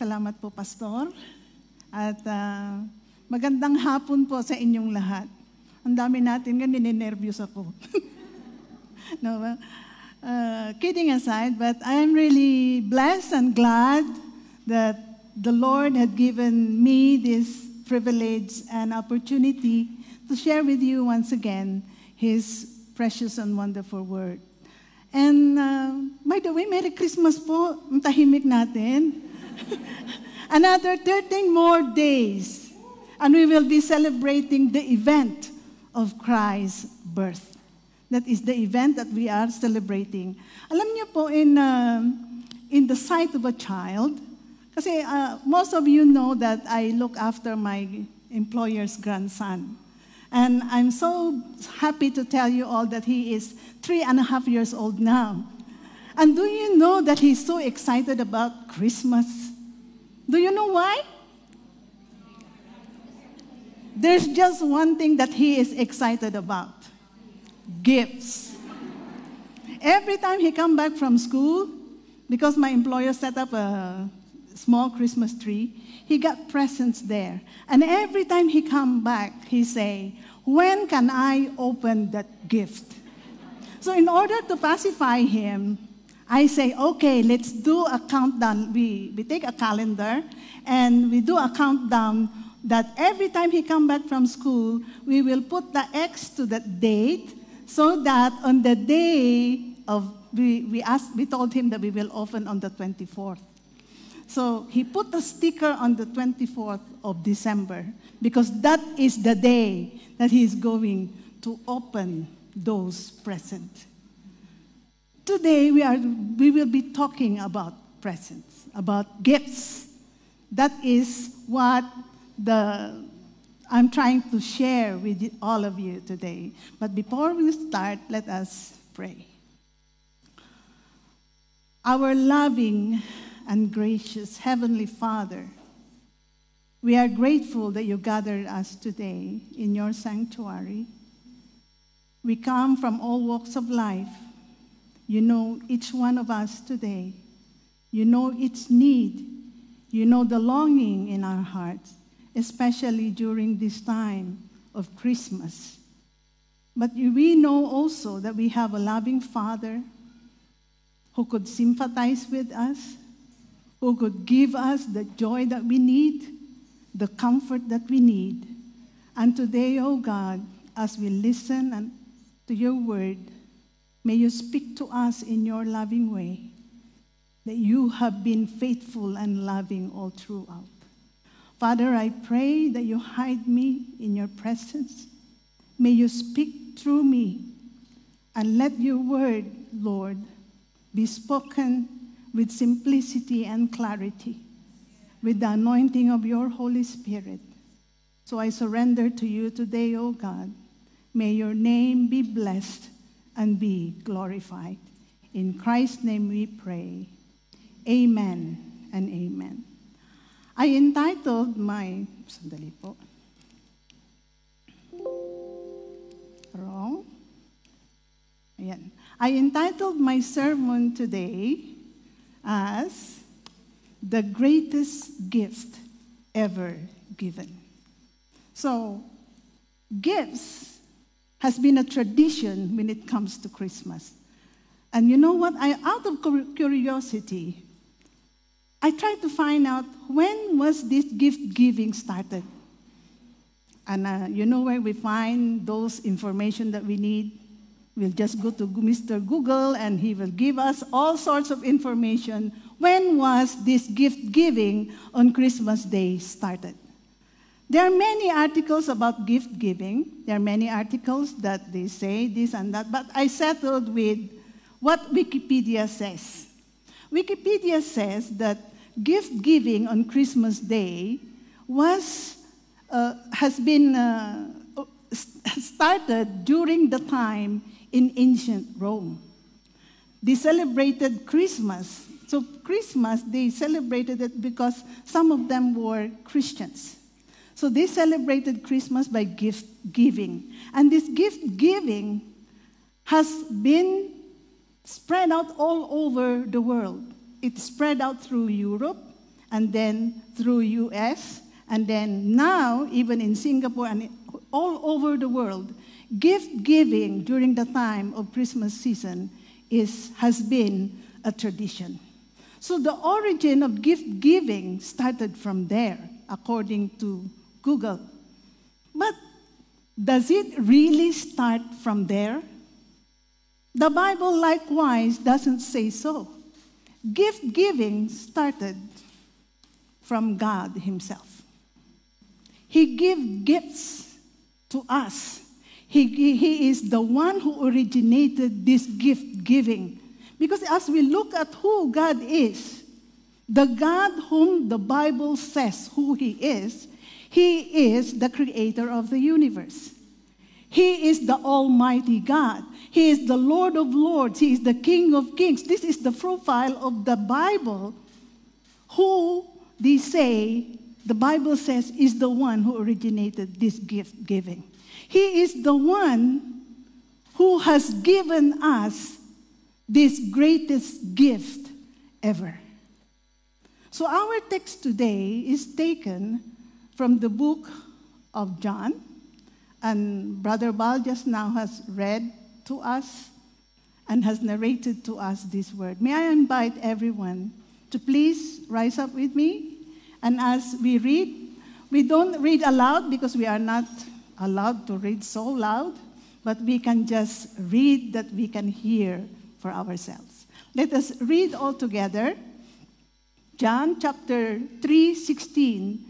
Salamat po, Pastor. At ah, magandang hapon po sa inyong lahat. Ang dami natin nga, ninenervyos ako. no, uh, kidding aside, but I'm really blessed and glad that the Lord had given me this privilege and opportunity to share with you once again His precious and wonderful word. And uh, by the way, Merry Christmas po. Ang tahimik natin. Another 13 more days, and we will be celebrating the event of Christ's birth. That is the event that we are celebrating. Alam niyo po, in, uh, in the sight of a child, kasi uh, most of you know that I look after my employer's grandson. And I'm so happy to tell you all that he is three and a half years old now. And do you know that he's so excited about Christmas? Do you know why? There's just one thing that he is excited about gifts. Every time he come back from school, because my employer set up a small Christmas tree, he got presents there. And every time he come back, he say, when can I open that gift? So in order to pacify him, I say, okay, let's do a countdown. We, we take a calendar and we do a countdown that every time he come back from school, we will put the X to that date so that on the day of, we, we, asked, we told him that we will open on the 24th. So he put a sticker on the 24th of December because that is the day that he is going to open those presents. Today we, are, we will be talking about presents, about gifts. That is what the, I'm trying to share with all of you today. But before we start, let us pray. Our loving and gracious Heavenly Father, we are grateful that you gathered us today in your sanctuary. We come from all walks of life. You know each one of us today. You know its need. You know the longing in our hearts, especially during this time of Christmas. But we know also that we have a loving Father who could sympathize with us, who could give us the joy that we need, the comfort that we need. And today, oh God, as we listen to your word, may you speak to us in your loving way, that you have been faithful and loving all throughout. Father, I pray that you hide me in your presence. May you speak through me and let your word, Lord, be spoken with simplicity and clarity, with the anointing of your Holy Spirit. So I surrender to you today, O God. May your name be blessed and be glorified. In Christ's name we pray. Amen and amen. I entitled my, sandali po. Wrong. Ayan. I entitled my sermon today as The Greatest Gift Ever Given. So, gifts has been a tradition when it comes to Christmas. And you know what? I, out of curiosity, I tried to find out when was this gift giving started. And uh, you know where we find those information that we need? We'll just go to Mr. Google and he will give us all sorts of information. When was this gift giving on Christmas Day started? There are many articles about gift giving. There are many articles that they say this and that, but I settled with what Wikipedia says. Wikipedia says that gift giving on Christmas Day was, uh, has been uh, started during the time in ancient Rome. They celebrated Christmas. So, Christmas, they celebrated it because some of them were Christians. So, they celebrated Christmas by gift giving. And this gift giving has been spread out all over the world. It spread out through Europe and then through US, and then now even in Singapore and all over the world, gift giving during the time of Christmas season is, has been a tradition. So the origin of gift giving started from there, according to Google. But does it really start from there? The Bible likewise doesn't say so. Gift giving started from God Himself. He gave gifts to us. He, he is the one who originated this gift giving. Because as we look at who God is, the God whom the Bible says who He is, He is the creator of the universe. He is the Almighty God. He is the Lord of Lords. He is the King of Kings. This is the profile of the Bible, who they say, the Bible says, is the one who originated this gift giving. He is the one who has given us this greatest gift ever. So, our text today is taken from the book of John, and Brother Bal just now has read to us and has narrated to us this word. May I invite everyone to please rise up with me? And as we read, we don't read aloud because we are not allowed to read so loud, but we can just read that we can hear for ourselves. Let us read all together. John chapter 3, 16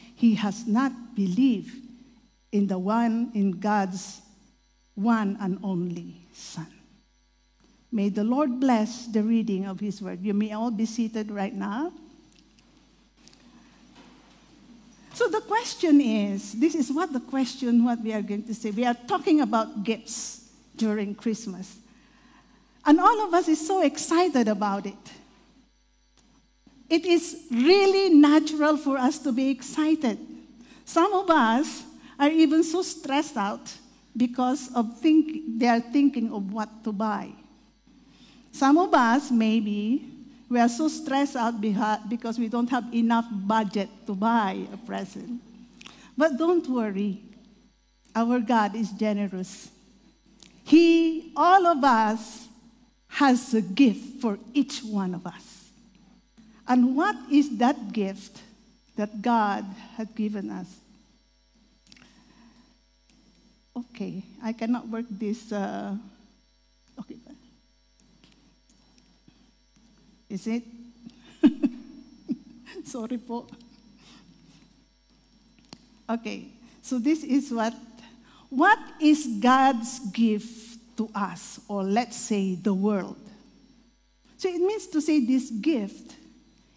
he has not believed in the one in God's one and only Son. May the Lord bless the reading of his word. You may all be seated right now. So the question is this is what the question, what we are going to say. We are talking about gifts during Christmas. And all of us is so excited about it. It is really natural for us to be excited. Some of us are even so stressed out because of think, they are thinking of what to buy. Some of us, maybe, we are so stressed out because we don't have enough budget to buy a present. But don't worry, our God is generous. He, all of us, has a gift for each one of us. And what is that gift that God has given us? Okay, I cannot work this. Uh, okay. Is it? Sorry po. Okay, so this is what, what is God's gift to us, or let's say the world? So it means to say this gift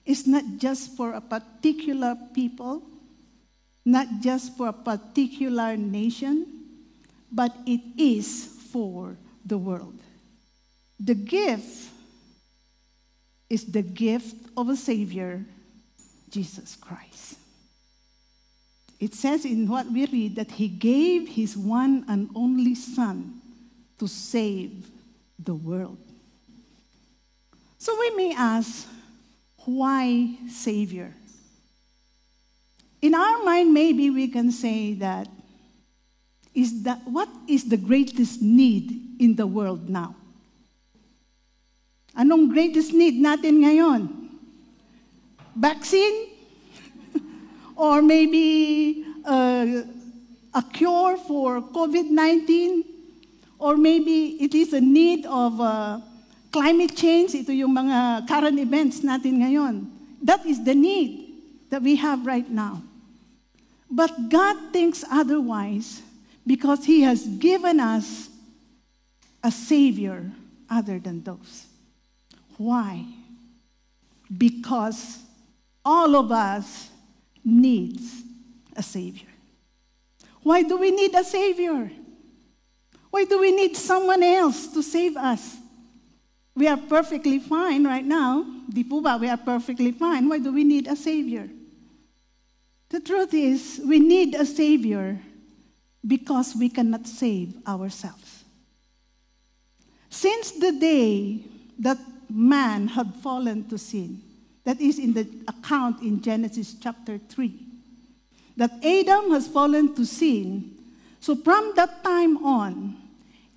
is not just for a particular people, not just for a particular nation, but it is for the world. The gift is the gift of a Savior, Jesus Christ. It says in what we read that He gave His one and only Son to save the world. So we may ask, why Savior? In our mind, maybe we can say that is that what is the greatest need in the world now? Anong greatest need natin ngayon? Vaccine? or maybe uh, a cure for COVID-19? Or maybe it is a need of uh, climate change. Ito yung mga current events natin ngayon. That is the need that we have right now. But God thinks otherwise because He has given us a Savior other than those. Why? Because all of us needs a savior. Why do we need a savior? Why do we need someone else to save us? We are perfectly fine right now. Di po? We are perfectly fine. Why do we need a savior? The truth is, we need a savior because we cannot save ourselves. Since the day that man had fallen to sin, that is in the account in Genesis chapter 3, that Adam has fallen to sin. So from that time on,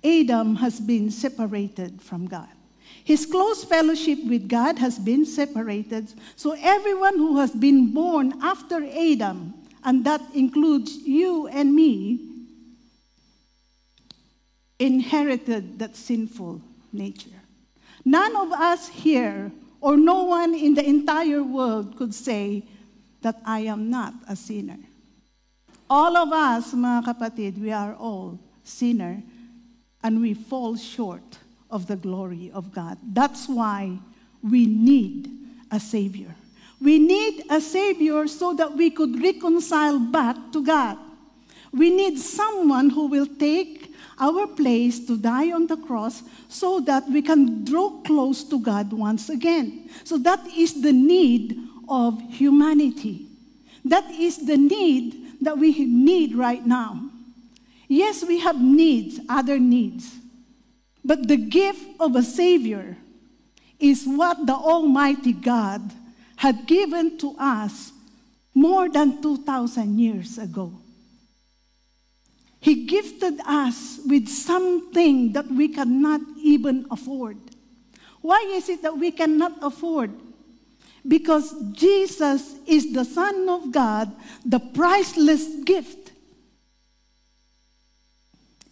Adam has been separated from God. His close fellowship with God has been separated. So everyone who has been born after Adam, and that includes you and me, inherited that sinful nature. None of us here, or no one in the entire world, could say that I am not a sinner. All of us, mga kapatid, we are all sinner and we fall short of the glory of God. That's why we need a Savior. We need a Savior so that we could reconcile back to God. We need someone who will take our place to die on the cross so that we can draw close to God once again. So that is the need of humanity. That is the need that we need right now. Yes, we have needs, other needs. But the gift of a Savior is what the Almighty God had given to us more than 2,000 years ago. He gifted us with something that we cannot even afford. Why is it that we cannot afford? Because Jesus is the Son of God, the priceless gift.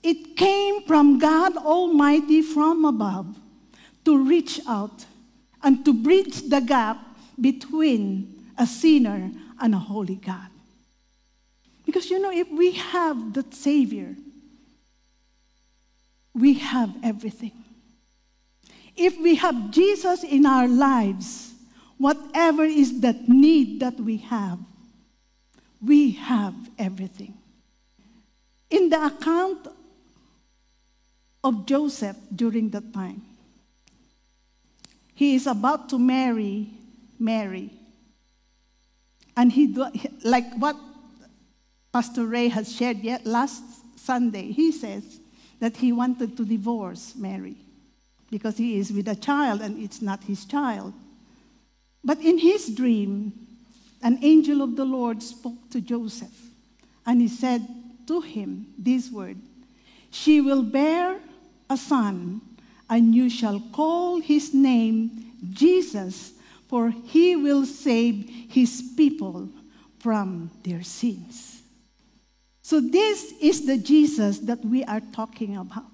It came from God Almighty from above to reach out and to bridge the gap between a sinner and a holy God. Because you know, if we have the Savior, we have everything. If we have Jesus in our lives, whatever is that need that we have, we have everything. In the account of Joseph during that time, he is about to marry Mary. And he, like what Pastor Ray has shared yet last Sunday, he says that he wanted to divorce Mary because he is with a child and it's not his child. But in his dream, an angel of the Lord spoke to Joseph and he said to him this word She will bear a son, and you shall call his name Jesus, for he will save his people from their sins. So, this is the Jesus that we are talking about.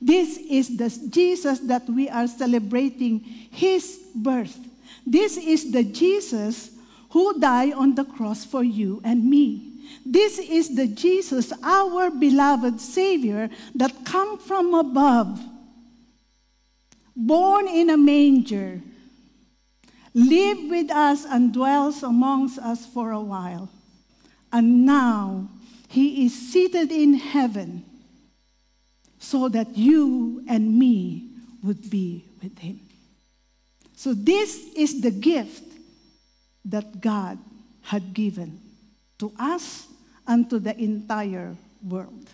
This is the Jesus that we are celebrating his birth. This is the Jesus who died on the cross for you and me. This is the Jesus, our beloved Savior, that come from above, born in a manger, lived with us and dwells amongst us for a while. And now he is seated in heaven so that you and me would be with him. So, this is the gift that God had given to us and to the entire world.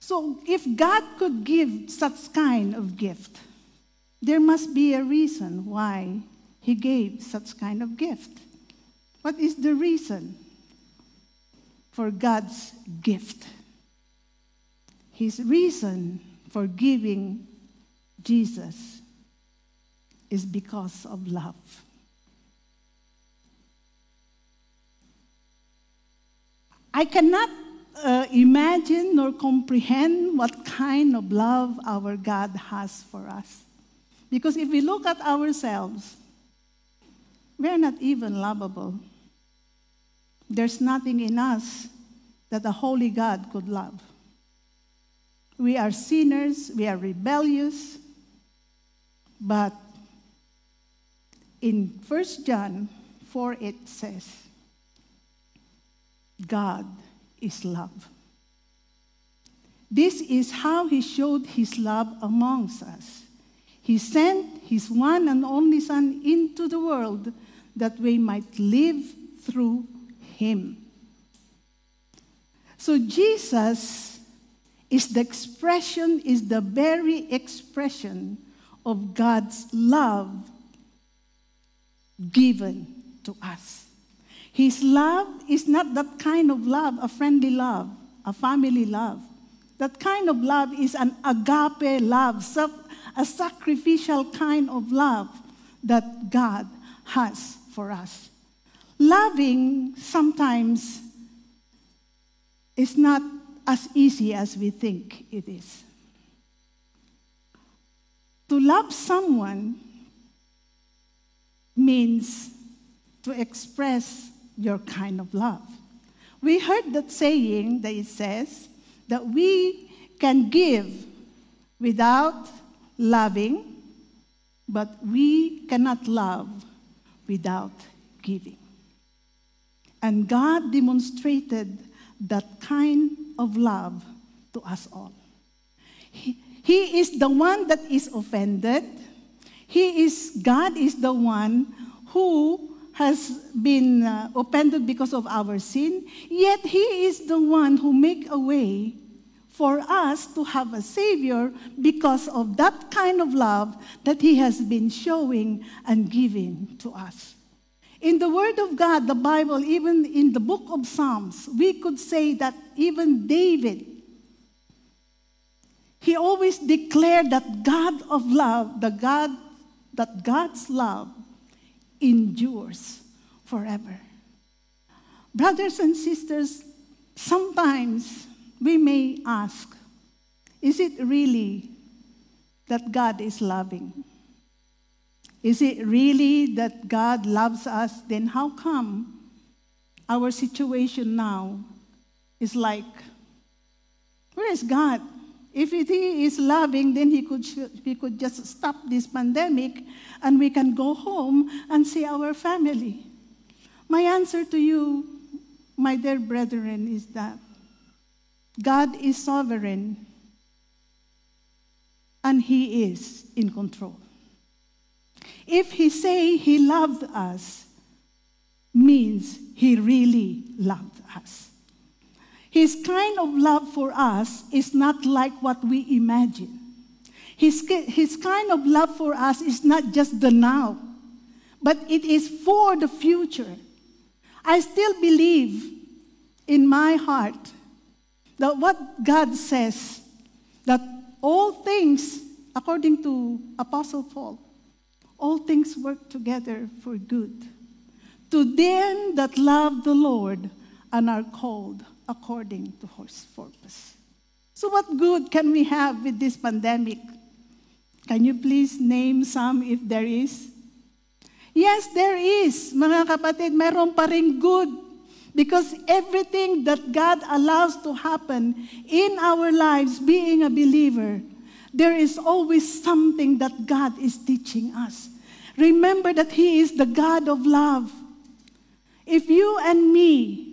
So, if God could give such kind of gift, there must be a reason why He gave such kind of gift. What is the reason for God's gift? His reason for giving Jesus is because of love. I cannot uh, imagine nor comprehend what kind of love our God has for us. Because if we look at ourselves, we're not even lovable. There's nothing in us that a holy God could love. We are sinners, we are rebellious, but in 1 John 4 it says, God is love. This is how he showed his love amongst us. He sent his one and only Son into the world that we might live through him. So Jesus is the expression, is the very expression of God's love given to us. His love is not that kind of love, a friendly love, a family love. That kind of love is an agape love, a sacrificial kind of love that God has for us. Loving sometimes is not as easy as we think it is. To love someone means to express your kind of love. We heard that saying that it says that we can give without loving, but we cannot love without giving. And God demonstrated that kind of love to us all. He, he is the one that is offended. He is, God is the one who has been uh, offended because of our sin, yet He is the one who make a way for us to have a Savior because of that kind of love that He has been showing and giving to us. In the Word of God, the Bible, even in the book of Psalms, we could say that even David, he always declared that God of love, the God, that God's love endures forever. Brothers and sisters, sometimes we may ask, is it really that God is loving? Is it really that God loves us? Then how come our situation now is like, where is God? If He is loving, then he could, he could just stop this pandemic and we can go home and see our family. My answer to you, my dear brethren, is that God is sovereign and He is in control. If He say He loved us, means He really loved us. His kind of love for us is not like what we imagine. His, his kind of love for us is not just the now, but it is for the future. I still believe in my heart that what God says, that all things, according to Apostle Paul, all things work together for good to them that love the Lord and are called according to his purpose. So, what good can we have with this pandemic? Can you please name some if there is? Yes, there is, mga kapatid, meron pa rin good. Because everything that God allows to happen in our lives, being a believer, there is always something that God is teaching us. Remember that He is the God of love. If you and me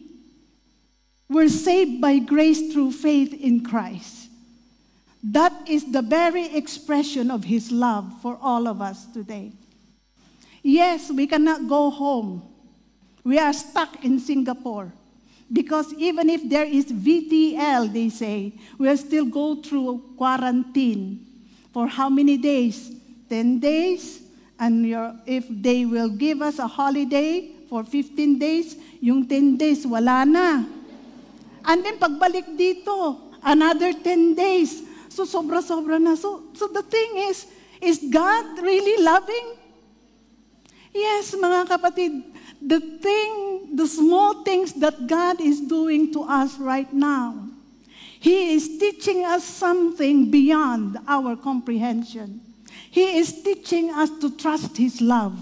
we're saved by grace through faith in Christ. That is the very expression of His love for all of us today. Yes, we cannot go home. We are stuck in Singapore. Because even if there is VTL, they say, we'll still go through quarantine. For how many days? 10 days. And if they will give us a holiday for 15 days, yung 10 days, wala na. And then pagbalik dito, another 10 days. So sobra-sobra na. So, so the thing is, is God really loving? Yes, mga kapatid, the thing, the small things that God is doing to us right now, He is teaching us something beyond our comprehension. He is teaching us to trust His love.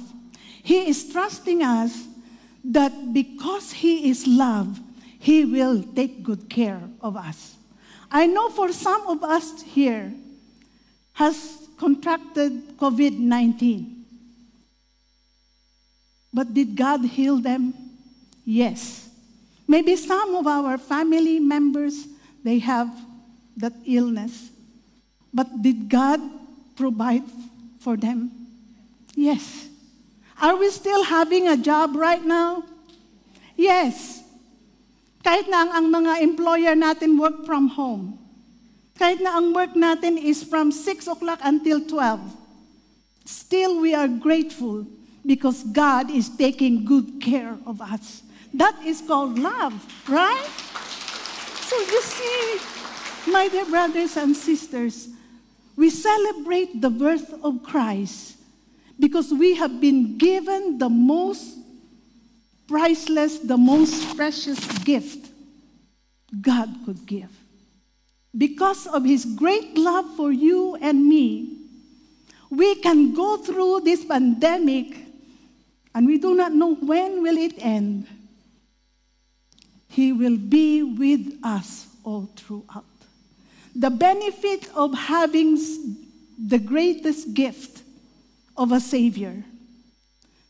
He is trusting us that because He is love, he will take good care of us. I know for some of us here has contracted COVID-19. But did God heal them? Yes. Maybe some of our family members, they have that illness. But did God provide for them? Yes. Are we still having a job right now? Yes. Kahit na ang, ang mga employer natin work from home. Kahit na ang work natin is from 6 o'clock until 12. Still we are grateful because God is taking good care of us. That is called love, right? So you see, my dear brothers and sisters, we celebrate the birth of Christ because we have been given the most priceless, the most precious gift God could give. Because of his great love for you and me, we can go through this pandemic and we do not know when will it end. He will be with us all throughout. The benefit of having the greatest gift of a Savior.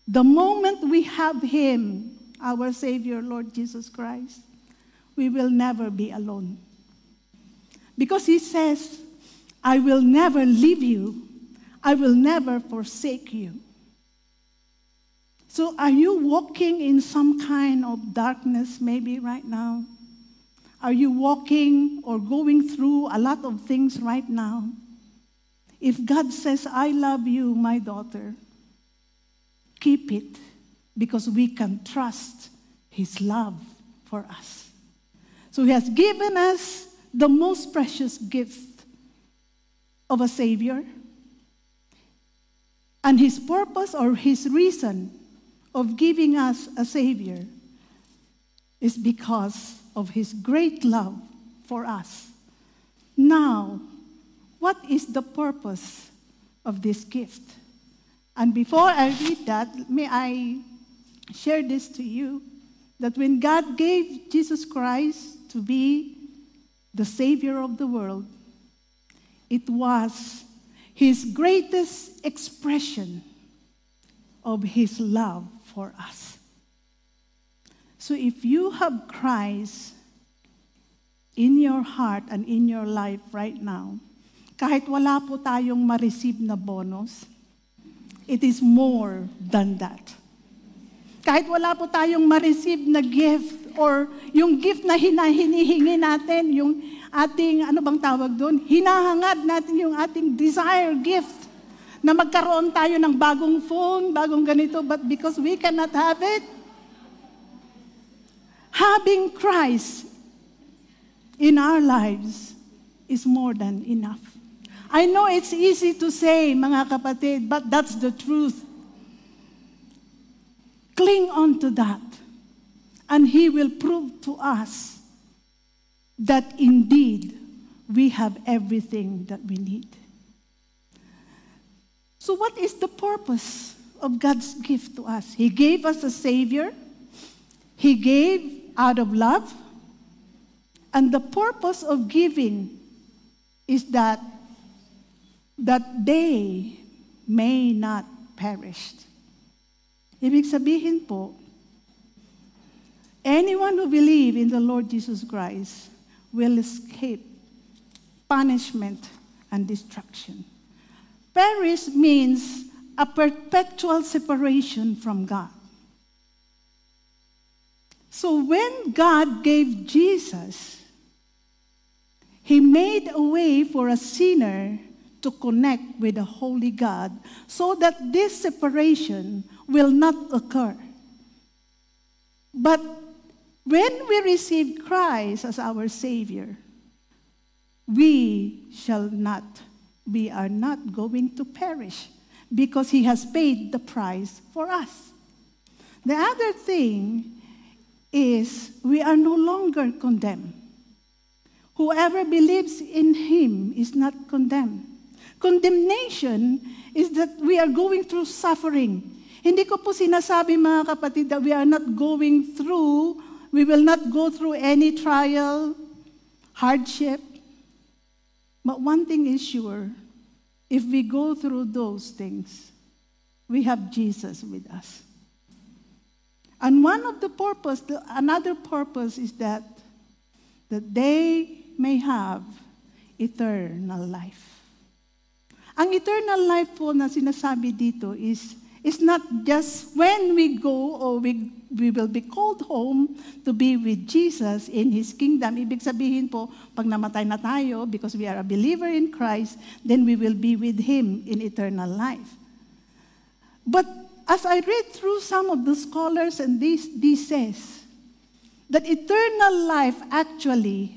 The moment we have Him, our Savior, Lord Jesus Christ, we will never be alone. Because He says, I will never leave you, I will never forsake you. So, are you walking in some kind of darkness maybe right now? Are you walking or going through a lot of things right now? If God says, I love you, my daughter, keep it because we can trust His love for us. So He has given us the most precious gift of a Savior. And His purpose or His reason of giving us a Savior is because of His great love for us. Now, what is the purpose of this gift? And before I read that, may I share this to you that when God gave Jesus Christ to be the Savior of the world, it was His greatest expression of His love for us. So if you have Christ in your heart and in your life right now, kahit wala po tayong ma-receive na bonus, it is more than that. Kahit wala po tayong ma-receive na gift or yung gift na hinihingi natin, yung ating, ano bang tawag doon? Hinahangad natin yung ating desire gift na magkaroon tayo ng bagong phone, bagong ganito, but because we cannot have it, having Christ in our lives is more than enough. I know it's easy to say, mga kapatid, but that's the truth. Cling on to that, and He will prove to us that indeed we have everything that we need. So, what is the purpose of God's gift to us? He gave us a Savior, He gave out of love, and the purpose of giving is that that they may not perish. Ibig sabihin po, anyone who believe in the Lord Jesus Christ will escape punishment and destruction. Perish means a perpetual separation from God. So when God gave Jesus, He made a way for a sinner to connect with the Holy God so that this separation will not occur. But when we receive Christ as our Savior, we shall not we are not going to perish because he has paid the price for us. The other thing is we are no longer condemned. Whoever believes in him is not condemned. Condemnation is that we are going through suffering. Hindi ko po sinasabi mga kapatid that we are not going through, we will not go through any trial, hardship, but one thing is sure if we go through those things, we have Jesus with us. And one of the purpose, the, another purpose is that that they may have eternal life. Ang eternal life po na sinasabi dito is is not just when we go or we, we will be called home to be with Jesus in His kingdom. Ibig sabihin po, pag namatay na tayo, because we are a believer in Christ, then we will be with Him in eternal life. But as I read through some of the scholars, and this, this says that eternal life actually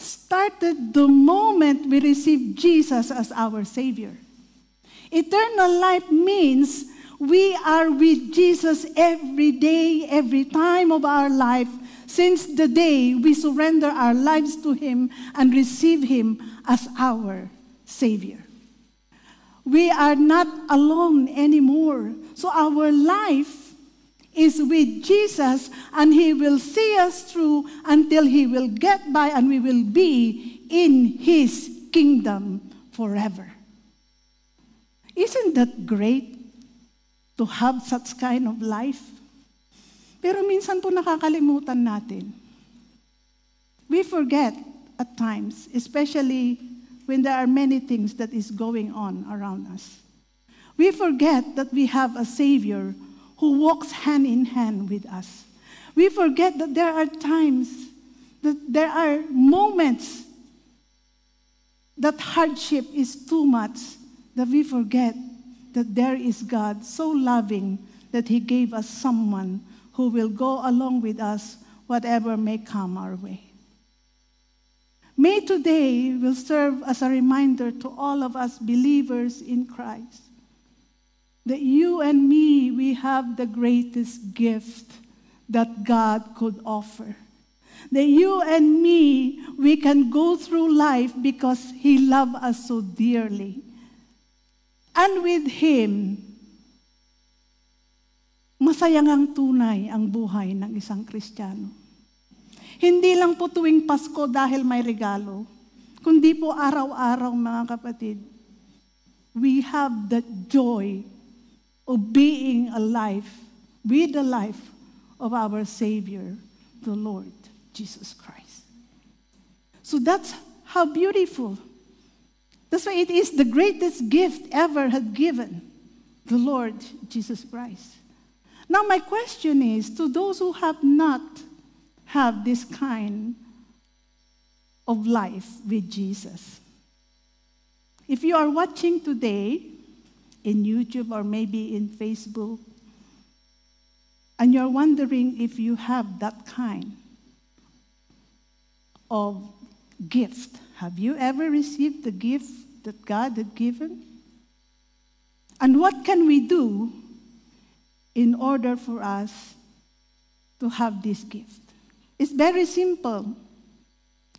started the moment we received Jesus as our Savior. Eternal life means we are with Jesus every day, every time of our life, since the day we surrender our lives to Him and receive Him as our Savior. We are not alone anymore. So our life is with Jesus, and He will see us through until He will get by and we will be in His kingdom forever. Isn't that great? to have such kind of life. Pero minsan po nakakalimutan natin. We forget at times, especially when there are many things that is going on around us. We forget that we have a Savior who walks hand in hand with us. We forget that there are times, that there are moments that hardship is too much, that we forget that there is God so loving that He gave us someone who will go along with us whatever may come our way. May today will serve as a reminder to all of us believers in Christ that you and me, we have the greatest gift that God could offer. That you and me, we can go through life because He loved us so dearly. And with Him, masayang ang tunay ang buhay ng isang Kristiyano. Hindi lang po tuwing Pasko dahil may regalo, kundi po araw-araw mga kapatid, we have that joy of being alive with the life of our Savior, the Lord Jesus Christ. So that's how beautiful that's why it is the greatest gift ever had given the Lord Jesus Christ. Now my question is to those who have not have this kind of life with Jesus. If you are watching today in YouTube or maybe in Facebook, and you're wondering if you have that kind of gift, have you ever received the gift that God had given? And what can we do in order for us to have this gift? It's very simple.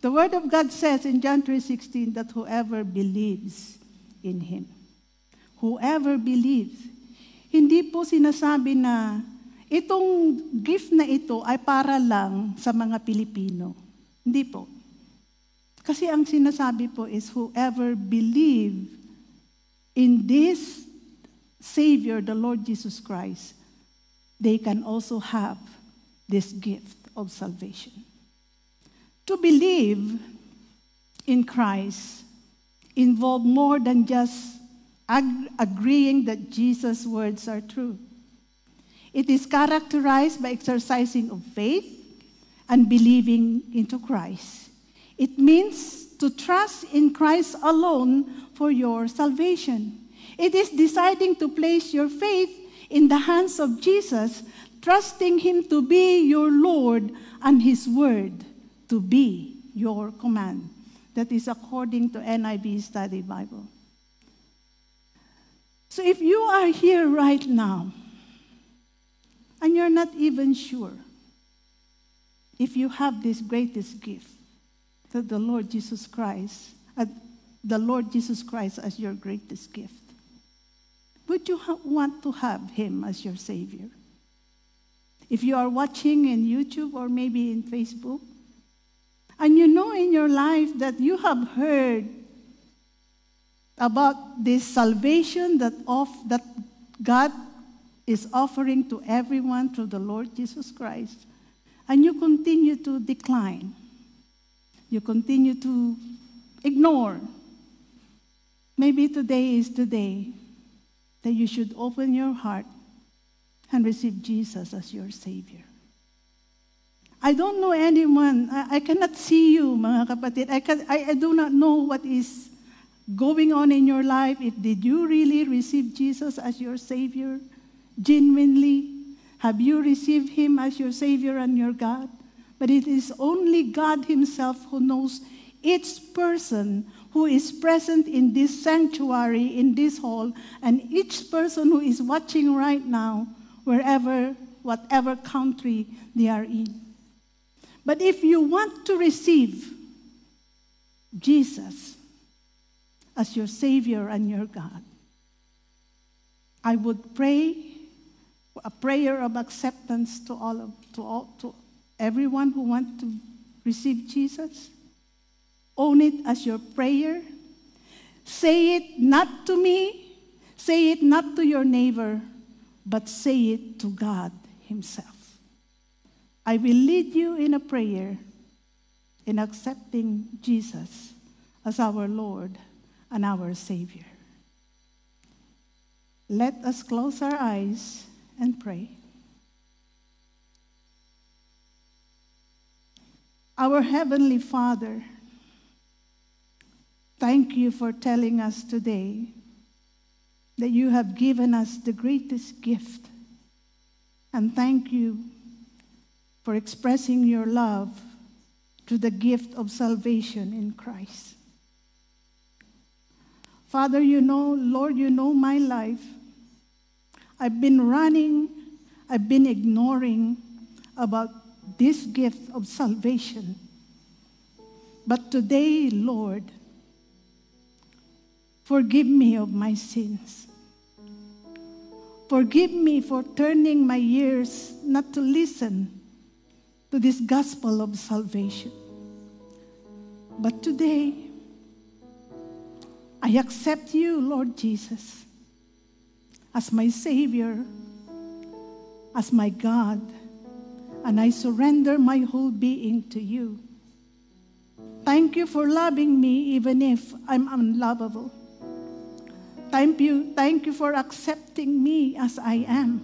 The word of God says in John 3:16 that whoever believes in him. Whoever believes. Hindi po sinasabi na itong gift na ito ay para lang sa mga Pilipino. Hindi po. Kasi ang sinasabi po is whoever believe in this Savior, the Lord Jesus Christ, they can also have this gift of salvation. To believe in Christ involve more than just ag- agreeing that Jesus' words are true. It is characterized by exercising of faith and believing into Christ. It means to trust in Christ alone for your salvation. It is deciding to place your faith in the hands of Jesus, trusting Him to be your Lord and His word to be your command. That is according to NIV Study Bible. So if you are here right now and you're not even sure if you have this greatest gift, that the Lord Jesus Christ, uh, the Lord Jesus Christ as your greatest gift? Would you ha- want to have him as your Savior? If you are watching in YouTube or maybe in Facebook, and you know in your life that you have heard about this salvation that of that God is offering to everyone through the Lord Jesus Christ, and you continue to decline, you continue to ignore, maybe today is the day that you should open your heart and receive Jesus as your Savior. I don't know anyone. I, I cannot see you, mga kapatid. I, can, I, I do not know what is going on in your life. If did you really receive Jesus as your Savior? Genuinely? Have you received Him as your Savior and your God? But it is only God Himself who knows each person who is present in this sanctuary, in this hall, and each person who is watching right now, wherever, whatever country they are in. But if you want to receive Jesus as your Savior and your God, I would pray a prayer of acceptance to all of, to all to everyone who wants to receive Jesus. Own it as your prayer. Say it not to me, say it not to your neighbor, but say it to God Himself. I will lead you in a prayer in accepting Jesus as our Lord and our Savior. Let us close our eyes and pray. Our Heavenly Father, thank you for telling us today that you have given us the greatest gift. And thank you for expressing your love through the gift of salvation in Christ. Father, you know, Lord, you know my life. I've been running, I've been ignoring about this gift of salvation. But today, Lord, forgive me of my sins. Forgive me for turning my ears not to listen to this gospel of salvation. But today, I accept you, Lord Jesus, as my Savior, as my God, and I surrender my whole being to you. Thank you for loving me even if I'm unlovable. Thank you, thank you for accepting me as I am.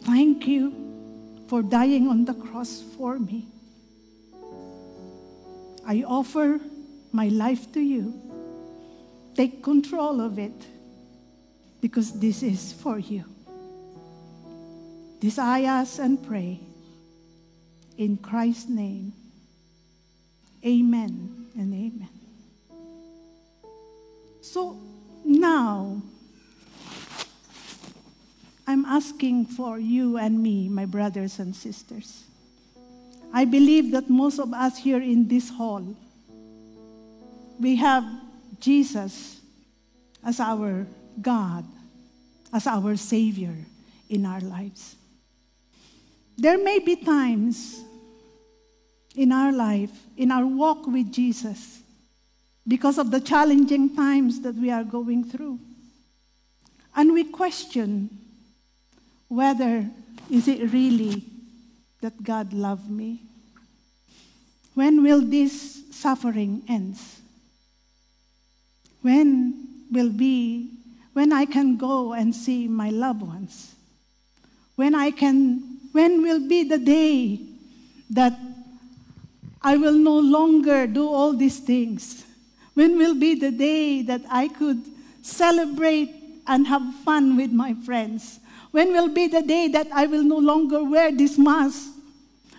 Thank you for dying on the cross for me. I offer my life to you. Take control of it because this is for you. This I ask and pray in Christ's name. Amen and amen. So now, I'm asking for you and me, my brothers and sisters. I believe that most of us here in this hall, we have Jesus as our God, as our Savior in our lives. There may be times in our life, in our walk with Jesus, because of the challenging times that we are going through. And we question whether is it really that God loved me? When will this suffering end? When will be when I can go and see my loved ones? When I can when will be the day that I will no longer do all these things? When will be the day that I could celebrate and have fun with my friends? When will be the day that I will no longer wear this mask?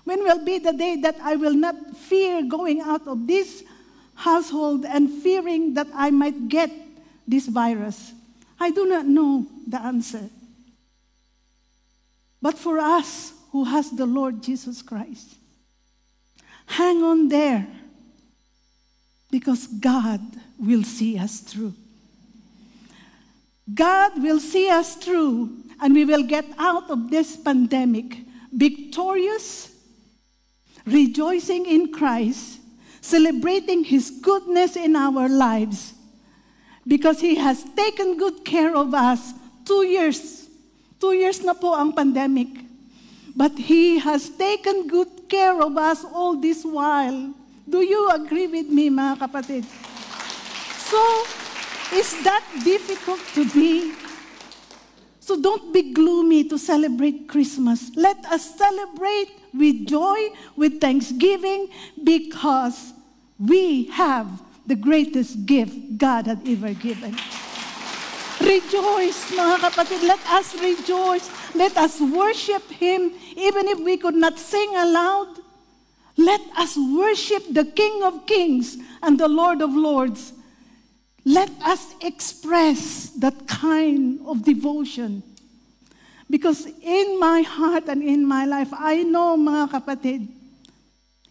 When will be the day that I will not fear going out of this household and fearing that I might get this virus? I do not know the answer. But for us who has the Lord Jesus Christ, hang on there because God will see us through. God will see us through and we will get out of this pandemic victorious, rejoicing in Christ, celebrating His goodness in our lives, because He has taken good care of us Two years. Two years na po ang pandemic. But He has taken good care of us all this while. Do you agree with me, mga kapatid? So, is that difficult to be? So don't be gloomy to celebrate Christmas. Let us celebrate with joy, with thanksgiving, because we have the greatest gift God had ever given. Rejoice, mga kapatid. Let us rejoice. Let us worship Him, even if we could not sing aloud. Let us worship the King of Kings and the Lord of Lords. Let us express that kind of devotion. Because in my heart and in my life, I know, mga kapatid,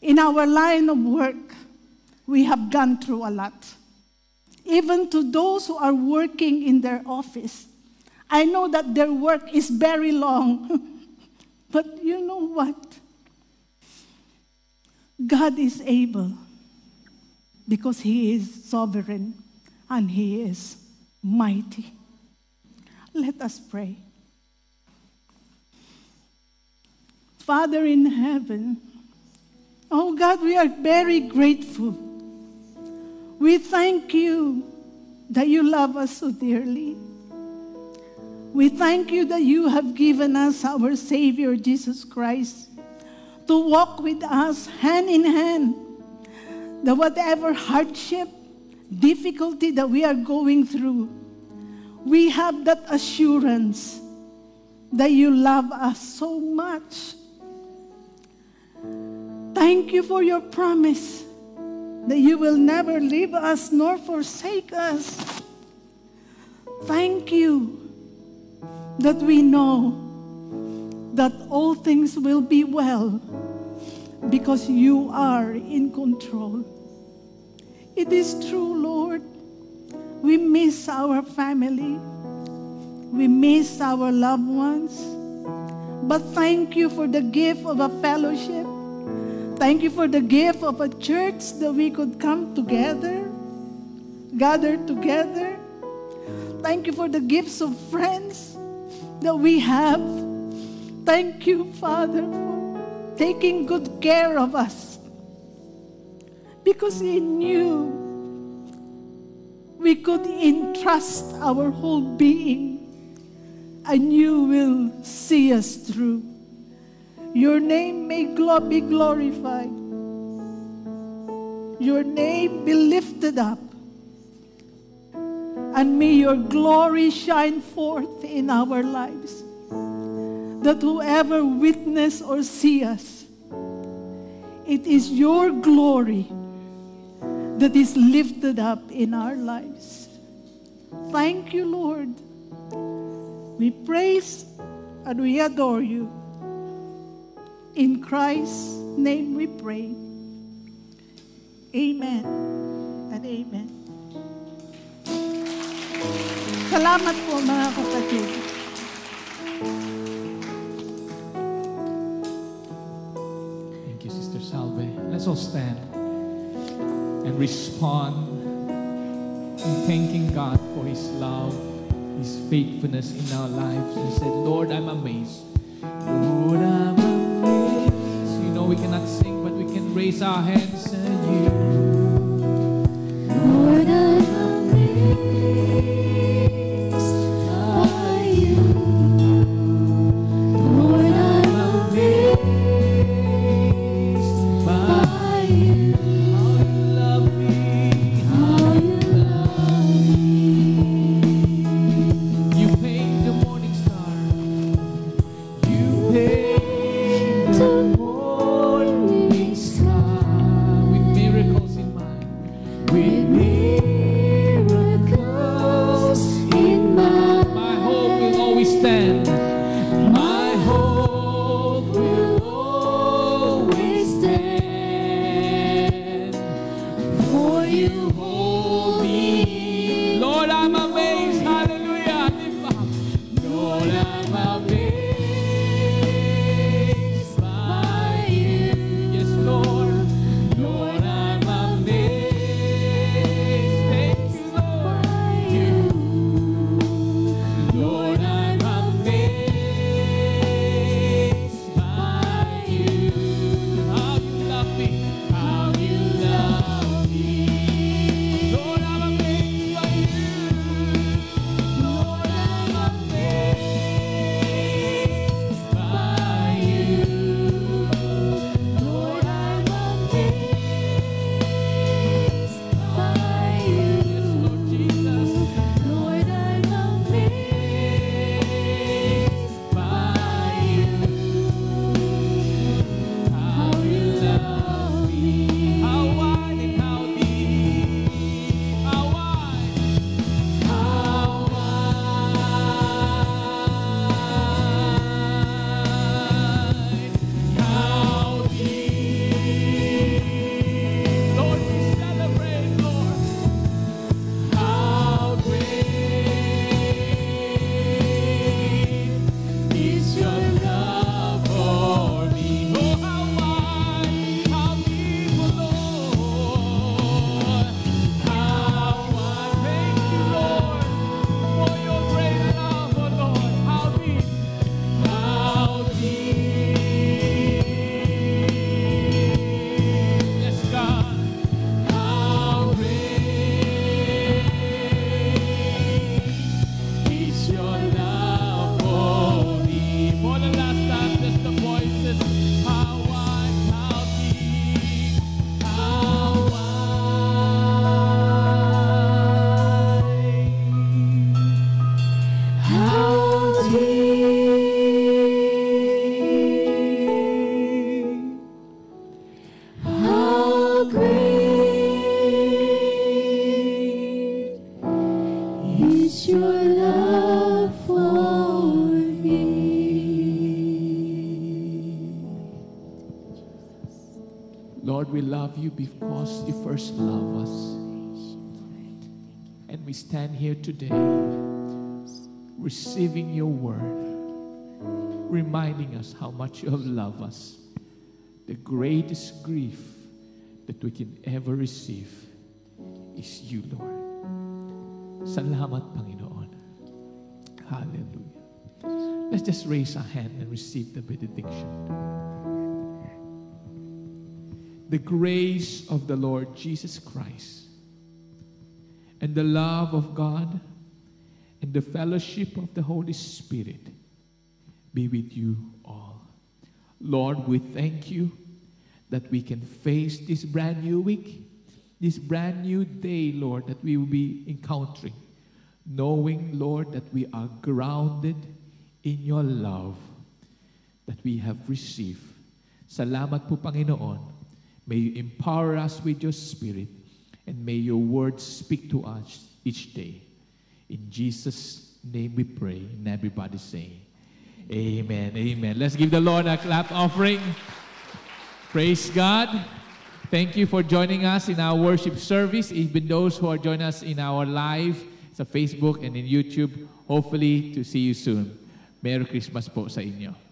in our line of work, we have gone through a lot. Even to those who are working in their office, I know that their work is very long. but you know what? God is able because He is sovereign and He is mighty. Let us pray. Father in heaven, oh God, we are very grateful. We thank you that you love us so dearly. We thank you that you have given us our Savior, Jesus Christ, to walk with us hand in hand. That whatever hardship, difficulty that we are going through, we have that assurance that you love us so much. Thank you for your promise that you will never leave us nor forsake us. Thank you that we know that all things will be well because you are in control. It is true, Lord. We miss our family. We miss our loved ones. But thank you for the gift of a fellowship. Thank you for the gift of a church that we could come together, gather together. Thank you for the gifts of friends that we have. Thank you, Father, for taking good care of us. Because in you, we could entrust our whole being, and you will see us through. Your name may be glorified. Your name be lifted up. And may your glory shine forth in our lives. That whoever witness or see us, it is your glory that is lifted up in our lives. Thank you, Lord. We praise and we adore you. In Christ's name we pray. Amen and amen. Salamat po mga kapatid. Thank you, Sister Salve. Let's all stand and respond in thanking God for His love, His faithfulness in our lives. And said, Lord, I'm amazed. Lord, I'm we cannot sing, but we can raise our hands and you. Love you because you first love us. And we stand here today receiving your word, reminding us how much you have loved us. The greatest grief that we can ever receive is you, Lord. Salamat, Panginoon. Hallelujah. Let's just raise our hand and receive the benediction. The grace of the Lord Jesus Christ and the love of God and the fellowship of the Holy Spirit be with you all. Lord, we thank you that we can face this brand new week, this brand new day, Lord, that we will be encountering, knowing, Lord, that we are grounded in your love that we have received. Salamat po, Panginoon. May you empower us with your spirit and may your word speak to us each day. In Jesus' name we pray. And everybody say, Amen. Amen. Let's give the Lord a clap offering. Praise God. Thank you for joining us in our worship service. Even those who are joining us in our live sa Facebook and in YouTube, hopefully to see you soon. Merry Christmas po sa inyo.